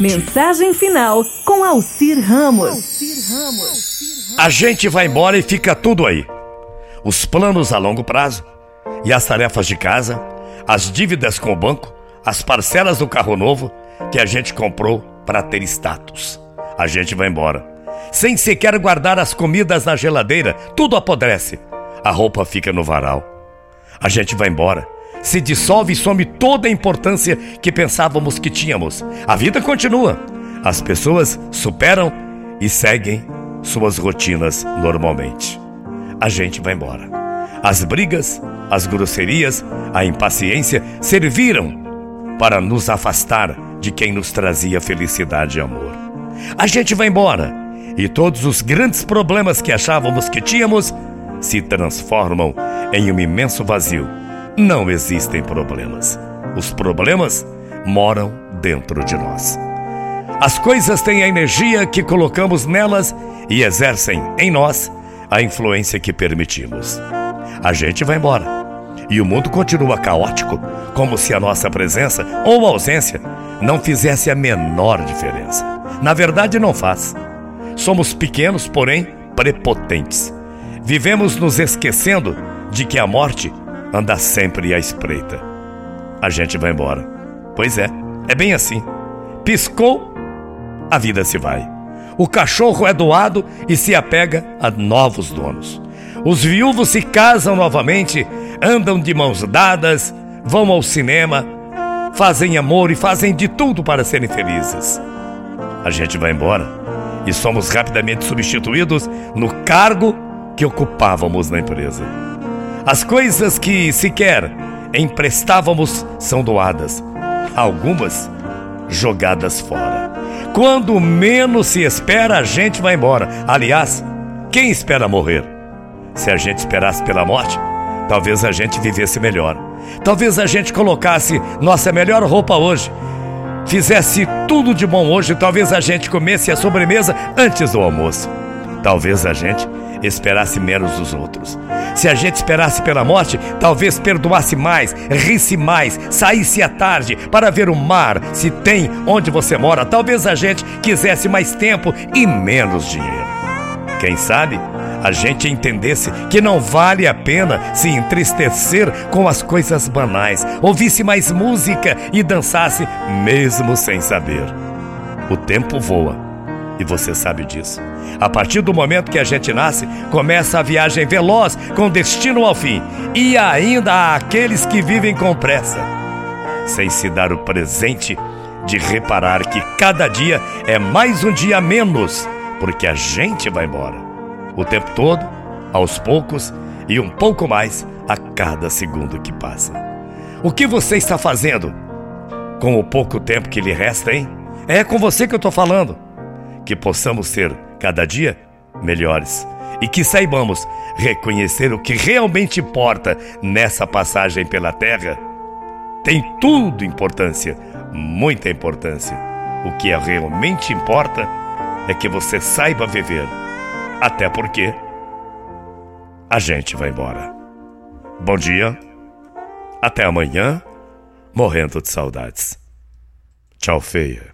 Mensagem final com Alcir Ramos. A gente vai embora e fica tudo aí. Os planos a longo prazo e as tarefas de casa, as dívidas com o banco, as parcelas do carro novo que a gente comprou para ter status. A gente vai embora. Sem sequer guardar as comidas na geladeira, tudo apodrece. A roupa fica no varal. A gente vai embora. Se dissolve e some toda a importância que pensávamos que tínhamos. A vida continua. As pessoas superam e seguem suas rotinas normalmente. A gente vai embora. As brigas, as grosserias, a impaciência serviram para nos afastar de quem nos trazia felicidade e amor. A gente vai embora e todos os grandes problemas que achávamos que tínhamos se transformam em um imenso vazio. Não existem problemas. Os problemas moram dentro de nós. As coisas têm a energia que colocamos nelas e exercem em nós a influência que permitimos. A gente vai embora e o mundo continua caótico, como se a nossa presença ou ausência não fizesse a menor diferença. Na verdade, não faz. Somos pequenos, porém prepotentes. Vivemos nos esquecendo de que a morte anda sempre à espreita. A gente vai embora. Pois é, é bem assim. Piscou, a vida se vai. O cachorro é doado e se apega a novos donos. Os viúvos se casam novamente, andam de mãos dadas, vão ao cinema, fazem amor e fazem de tudo para serem felizes. A gente vai embora e somos rapidamente substituídos no cargo que ocupávamos na empresa. As coisas que sequer emprestávamos são doadas, algumas jogadas fora. Quando menos se espera, a gente vai embora. Aliás, quem espera morrer? Se a gente esperasse pela morte, talvez a gente vivesse melhor. Talvez a gente colocasse nossa melhor roupa hoje, fizesse tudo de bom hoje, talvez a gente comesse a sobremesa antes do almoço. Talvez a gente esperasse menos dos outros. Se a gente esperasse pela morte, talvez perdoasse mais, risse mais, saísse à tarde para ver o mar, se tem onde você mora. Talvez a gente quisesse mais tempo e menos dinheiro. Quem sabe a gente entendesse que não vale a pena se entristecer com as coisas banais, ouvisse mais música e dançasse mesmo sem saber. O tempo voa e você sabe disso. A partir do momento que a gente nasce, começa a viagem veloz com destino ao fim. E ainda há aqueles que vivem com pressa, sem se dar o presente de reparar que cada dia é mais um dia menos, porque a gente vai embora. O tempo todo, aos poucos e um pouco mais a cada segundo que passa. O que você está fazendo com o pouco tempo que lhe resta, hein? É com você que eu estou falando que possamos ser, cada dia, melhores e que saibamos reconhecer o que realmente importa nessa passagem pela Terra. Tem tudo importância, muita importância. O que realmente importa é que você saiba viver, até porque a gente vai embora. Bom dia, até amanhã, morrendo de saudades. Tchau, feia.